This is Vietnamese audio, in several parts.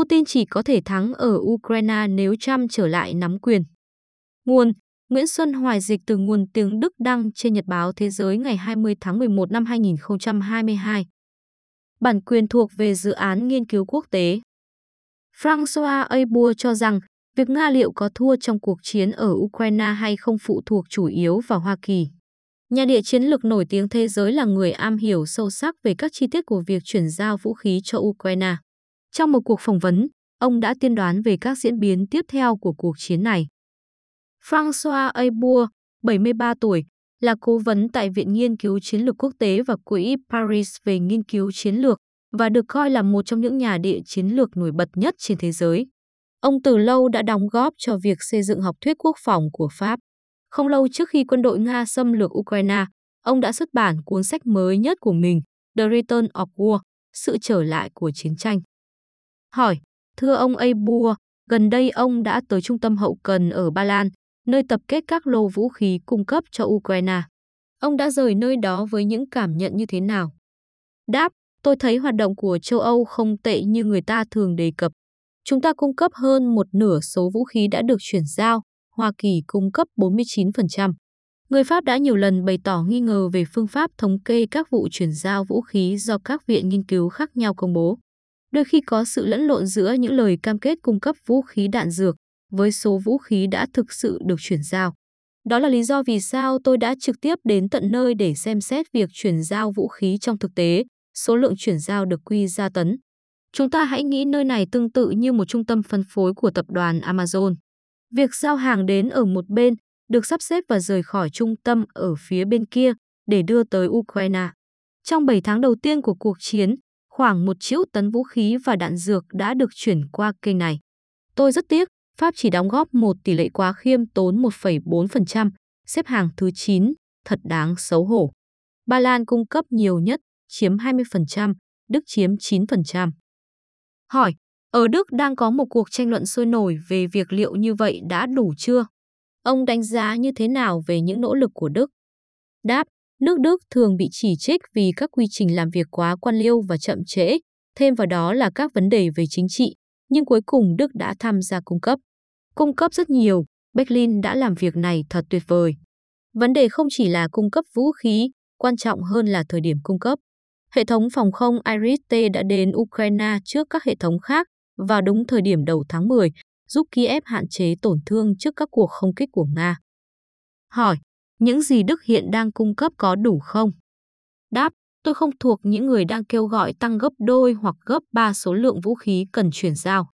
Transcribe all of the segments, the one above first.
Putin chỉ có thể thắng ở Ukraine nếu Trump trở lại nắm quyền. Nguồn, Nguyễn Xuân Hoài dịch từ nguồn tiếng Đức đăng trên Nhật báo Thế giới ngày 20 tháng 11 năm 2022. Bản quyền thuộc về dự án nghiên cứu quốc tế. François Abur cho rằng, việc Nga liệu có thua trong cuộc chiến ở Ukraine hay không phụ thuộc chủ yếu vào Hoa Kỳ. Nhà địa chiến lược nổi tiếng thế giới là người am hiểu sâu sắc về các chi tiết của việc chuyển giao vũ khí cho Ukraine. Trong một cuộc phỏng vấn, ông đã tiên đoán về các diễn biến tiếp theo của cuộc chiến này. François Abur, 73 tuổi, là cố vấn tại Viện Nghiên cứu Chiến lược Quốc tế và Quỹ Paris về nghiên cứu chiến lược và được coi là một trong những nhà địa chiến lược nổi bật nhất trên thế giới. Ông từ lâu đã đóng góp cho việc xây dựng học thuyết quốc phòng của Pháp. Không lâu trước khi quân đội Nga xâm lược Ukraine, ông đã xuất bản cuốn sách mới nhất của mình, The Return of War, sự trở lại của chiến tranh. Hỏi, thưa ông Abur, gần đây ông đã tới trung tâm hậu cần ở Ba Lan, nơi tập kết các lô vũ khí cung cấp cho Ukraine. Ông đã rời nơi đó với những cảm nhận như thế nào? Đáp, tôi thấy hoạt động của châu Âu không tệ như người ta thường đề cập. Chúng ta cung cấp hơn một nửa số vũ khí đã được chuyển giao, Hoa Kỳ cung cấp 49%. Người Pháp đã nhiều lần bày tỏ nghi ngờ về phương pháp thống kê các vụ chuyển giao vũ khí do các viện nghiên cứu khác nhau công bố. Đôi khi có sự lẫn lộn giữa những lời cam kết cung cấp vũ khí đạn dược với số vũ khí đã thực sự được chuyển giao. Đó là lý do vì sao tôi đã trực tiếp đến tận nơi để xem xét việc chuyển giao vũ khí trong thực tế, số lượng chuyển giao được quy ra tấn. Chúng ta hãy nghĩ nơi này tương tự như một trung tâm phân phối của tập đoàn Amazon. Việc giao hàng đến ở một bên được sắp xếp và rời khỏi trung tâm ở phía bên kia để đưa tới Ukraine. Trong 7 tháng đầu tiên của cuộc chiến, khoảng một triệu tấn vũ khí và đạn dược đã được chuyển qua kênh này. Tôi rất tiếc, Pháp chỉ đóng góp một tỷ lệ quá khiêm tốn 1,4%, xếp hàng thứ 9, thật đáng xấu hổ. Ba Lan cung cấp nhiều nhất, chiếm 20%, Đức chiếm 9%. Hỏi, ở Đức đang có một cuộc tranh luận sôi nổi về việc liệu như vậy đã đủ chưa? Ông đánh giá như thế nào về những nỗ lực của Đức? Đáp, nước Đức thường bị chỉ trích vì các quy trình làm việc quá quan liêu và chậm trễ, thêm vào đó là các vấn đề về chính trị, nhưng cuối cùng Đức đã tham gia cung cấp. Cung cấp rất nhiều, Berlin đã làm việc này thật tuyệt vời. Vấn đề không chỉ là cung cấp vũ khí, quan trọng hơn là thời điểm cung cấp. Hệ thống phòng không Iris-T đã đến Ukraine trước các hệ thống khác vào đúng thời điểm đầu tháng 10, giúp Kiev hạn chế tổn thương trước các cuộc không kích của Nga. Hỏi, những gì Đức hiện đang cung cấp có đủ không? Đáp, tôi không thuộc những người đang kêu gọi tăng gấp đôi hoặc gấp ba số lượng vũ khí cần chuyển giao.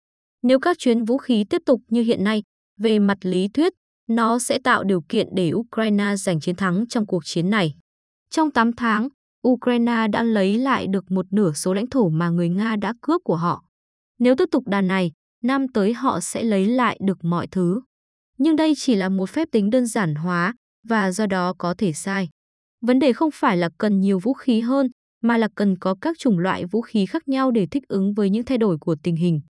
Nếu các chuyến vũ khí tiếp tục như hiện nay, về mặt lý thuyết, nó sẽ tạo điều kiện để Ukraine giành chiến thắng trong cuộc chiến này. Trong 8 tháng, Ukraine đã lấy lại được một nửa số lãnh thổ mà người Nga đã cướp của họ. Nếu tiếp tục đà này, năm tới họ sẽ lấy lại được mọi thứ. Nhưng đây chỉ là một phép tính đơn giản hóa và do đó có thể sai. Vấn đề không phải là cần nhiều vũ khí hơn, mà là cần có các chủng loại vũ khí khác nhau để thích ứng với những thay đổi của tình hình.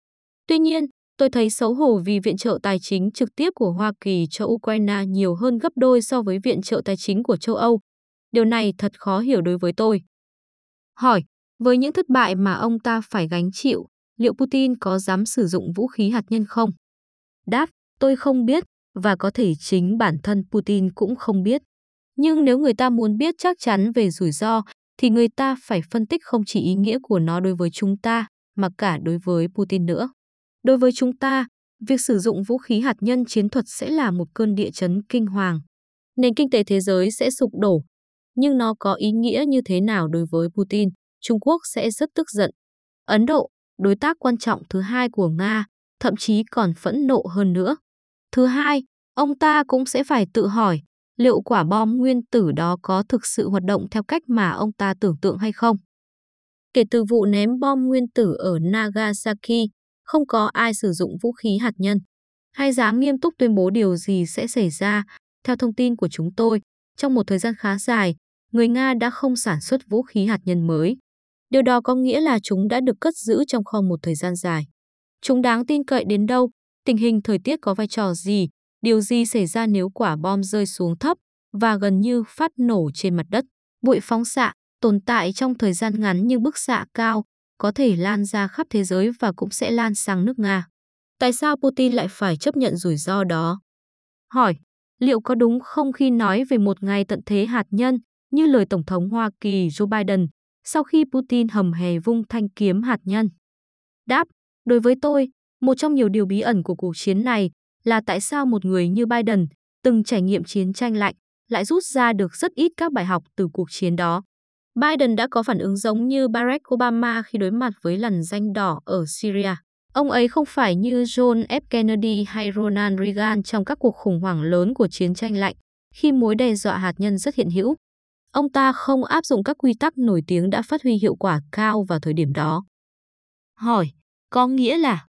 Tuy nhiên, tôi thấy xấu hổ vì viện trợ tài chính trực tiếp của Hoa Kỳ cho Ukraine nhiều hơn gấp đôi so với viện trợ tài chính của châu Âu. Điều này thật khó hiểu đối với tôi. Hỏi, với những thất bại mà ông ta phải gánh chịu, liệu Putin có dám sử dụng vũ khí hạt nhân không? Đáp, tôi không biết và có thể chính bản thân Putin cũng không biết. Nhưng nếu người ta muốn biết chắc chắn về rủi ro, thì người ta phải phân tích không chỉ ý nghĩa của nó đối với chúng ta, mà cả đối với Putin nữa. Đối với chúng ta, việc sử dụng vũ khí hạt nhân chiến thuật sẽ là một cơn địa chấn kinh hoàng. Nền kinh tế thế giới sẽ sụp đổ. Nhưng nó có ý nghĩa như thế nào đối với Putin? Trung Quốc sẽ rất tức giận. Ấn Độ, đối tác quan trọng thứ hai của Nga, thậm chí còn phẫn nộ hơn nữa. Thứ hai, ông ta cũng sẽ phải tự hỏi liệu quả bom nguyên tử đó có thực sự hoạt động theo cách mà ông ta tưởng tượng hay không. Kể từ vụ ném bom nguyên tử ở Nagasaki, không có ai sử dụng vũ khí hạt nhân hay dám nghiêm túc tuyên bố điều gì sẽ xảy ra. Theo thông tin của chúng tôi, trong một thời gian khá dài, người Nga đã không sản xuất vũ khí hạt nhân mới. Điều đó có nghĩa là chúng đã được cất giữ trong kho một thời gian dài. Chúng đáng tin cậy đến đâu, tình hình thời tiết có vai trò gì, điều gì xảy ra nếu quả bom rơi xuống thấp và gần như phát nổ trên mặt đất. Bụi phóng xạ tồn tại trong thời gian ngắn nhưng bức xạ cao, có thể lan ra khắp thế giới và cũng sẽ lan sang nước Nga. Tại sao Putin lại phải chấp nhận rủi ro đó? Hỏi, liệu có đúng không khi nói về một ngày tận thế hạt nhân như lời Tổng thống Hoa Kỳ Joe Biden sau khi Putin hầm hè vung thanh kiếm hạt nhân? Đáp, đối với tôi, một trong nhiều điều bí ẩn của cuộc chiến này là tại sao một người như Biden từng trải nghiệm chiến tranh lạnh lại rút ra được rất ít các bài học từ cuộc chiến đó. Biden đã có phản ứng giống như Barack Obama khi đối mặt với lằn danh đỏ ở Syria. Ông ấy không phải như John F. Kennedy hay Ronald Reagan trong các cuộc khủng hoảng lớn của chiến tranh lạnh, khi mối đe dọa hạt nhân rất hiện hữu. Ông ta không áp dụng các quy tắc nổi tiếng đã phát huy hiệu quả cao vào thời điểm đó. Hỏi, có nghĩa là?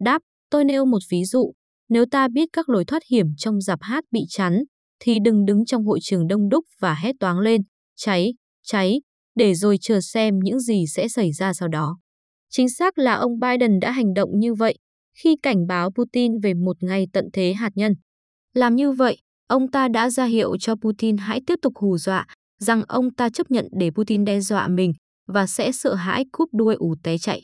Đáp, tôi nêu một ví dụ. Nếu ta biết các lối thoát hiểm trong dạp hát bị chắn, thì đừng đứng trong hội trường đông đúc và hét toáng lên, cháy, cháy, để rồi chờ xem những gì sẽ xảy ra sau đó. Chính xác là ông Biden đã hành động như vậy khi cảnh báo Putin về một ngày tận thế hạt nhân. Làm như vậy, ông ta đã ra hiệu cho Putin hãy tiếp tục hù dọa rằng ông ta chấp nhận để Putin đe dọa mình và sẽ sợ hãi cúp đuôi ù té chạy.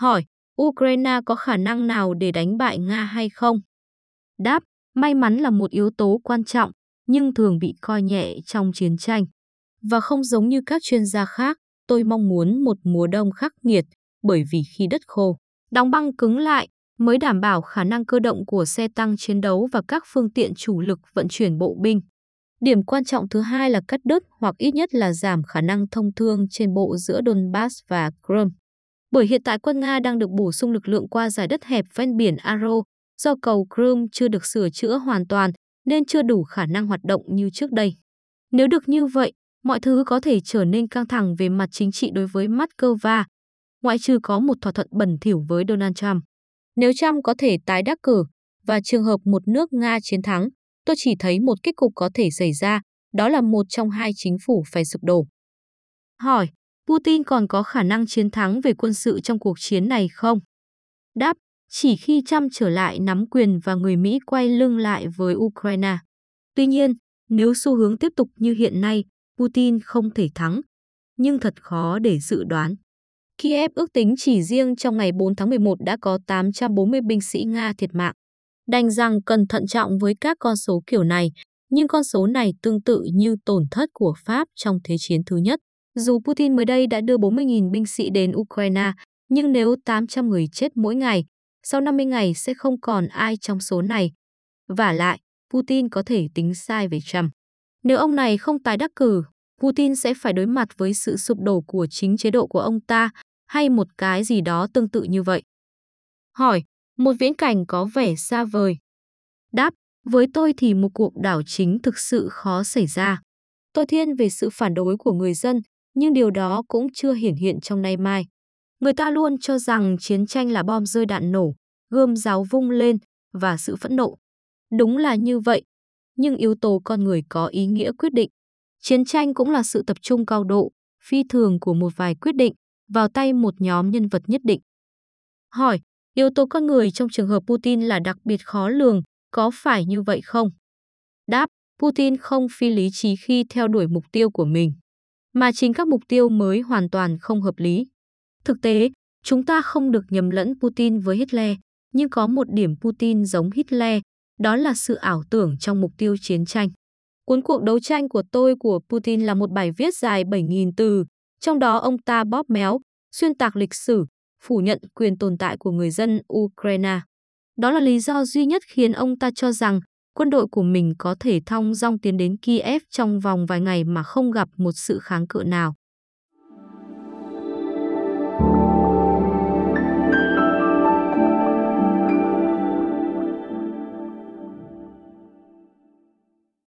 Hỏi, Ukraine có khả năng nào để đánh bại Nga hay không? Đáp, may mắn là một yếu tố quan trọng, nhưng thường bị coi nhẹ trong chiến tranh. Và không giống như các chuyên gia khác, tôi mong muốn một mùa đông khắc nghiệt, bởi vì khi đất khô, đóng băng cứng lại mới đảm bảo khả năng cơ động của xe tăng chiến đấu và các phương tiện chủ lực vận chuyển bộ binh. Điểm quan trọng thứ hai là cắt đứt hoặc ít nhất là giảm khả năng thông thương trên bộ giữa Donbass và Crimea. Bởi hiện tại quân Nga đang được bổ sung lực lượng qua giải đất hẹp ven biển Aro, do cầu Crimea chưa được sửa chữa hoàn toàn nên chưa đủ khả năng hoạt động như trước đây. Nếu được như vậy, mọi thứ có thể trở nên căng thẳng về mặt chính trị đối với Moscow, ngoại trừ có một thỏa thuận bẩn thỉu với Donald Trump. Nếu Trump có thể tái đắc cử và trường hợp một nước Nga chiến thắng, tôi chỉ thấy một kết cục có thể xảy ra, đó là một trong hai chính phủ phải sụp đổ. Hỏi, Putin còn có khả năng chiến thắng về quân sự trong cuộc chiến này không? Đáp, chỉ khi Trump trở lại nắm quyền và người Mỹ quay lưng lại với Ukraine. Tuy nhiên, nếu xu hướng tiếp tục như hiện nay, Putin không thể thắng, nhưng thật khó để dự đoán. Kiev ước tính chỉ riêng trong ngày 4 tháng 11 đã có 840 binh sĩ Nga thiệt mạng. Đành rằng cần thận trọng với các con số kiểu này, nhưng con số này tương tự như tổn thất của Pháp trong Thế chiến thứ nhất. Dù Putin mới đây đã đưa 40.000 binh sĩ đến Ukraine, nhưng nếu 800 người chết mỗi ngày, sau 50 ngày sẽ không còn ai trong số này. Và lại, Putin có thể tính sai về Trump. Nếu ông này không tái đắc cử, Putin sẽ phải đối mặt với sự sụp đổ của chính chế độ của ông ta hay một cái gì đó tương tự như vậy. Hỏi, một viễn cảnh có vẻ xa vời. Đáp, với tôi thì một cuộc đảo chính thực sự khó xảy ra. Tôi thiên về sự phản đối của người dân, nhưng điều đó cũng chưa hiển hiện trong nay mai. Người ta luôn cho rằng chiến tranh là bom rơi đạn nổ, gươm giáo vung lên và sự phẫn nộ. Đúng là như vậy, nhưng yếu tố con người có ý nghĩa quyết định. Chiến tranh cũng là sự tập trung cao độ, phi thường của một vài quyết định vào tay một nhóm nhân vật nhất định. Hỏi, yếu tố con người trong trường hợp Putin là đặc biệt khó lường, có phải như vậy không? Đáp, Putin không phi lý trí khi theo đuổi mục tiêu của mình, mà chính các mục tiêu mới hoàn toàn không hợp lý. Thực tế, chúng ta không được nhầm lẫn Putin với Hitler, nhưng có một điểm Putin giống Hitler, đó là sự ảo tưởng trong mục tiêu chiến tranh. Cuốn cuộc đấu tranh của tôi của Putin là một bài viết dài 7.000 từ, trong đó ông ta bóp méo, xuyên tạc lịch sử, phủ nhận quyền tồn tại của người dân Ukraine. Đó là lý do duy nhất khiến ông ta cho rằng quân đội của mình có thể thong dong tiến đến Kiev trong vòng vài ngày mà không gặp một sự kháng cự nào.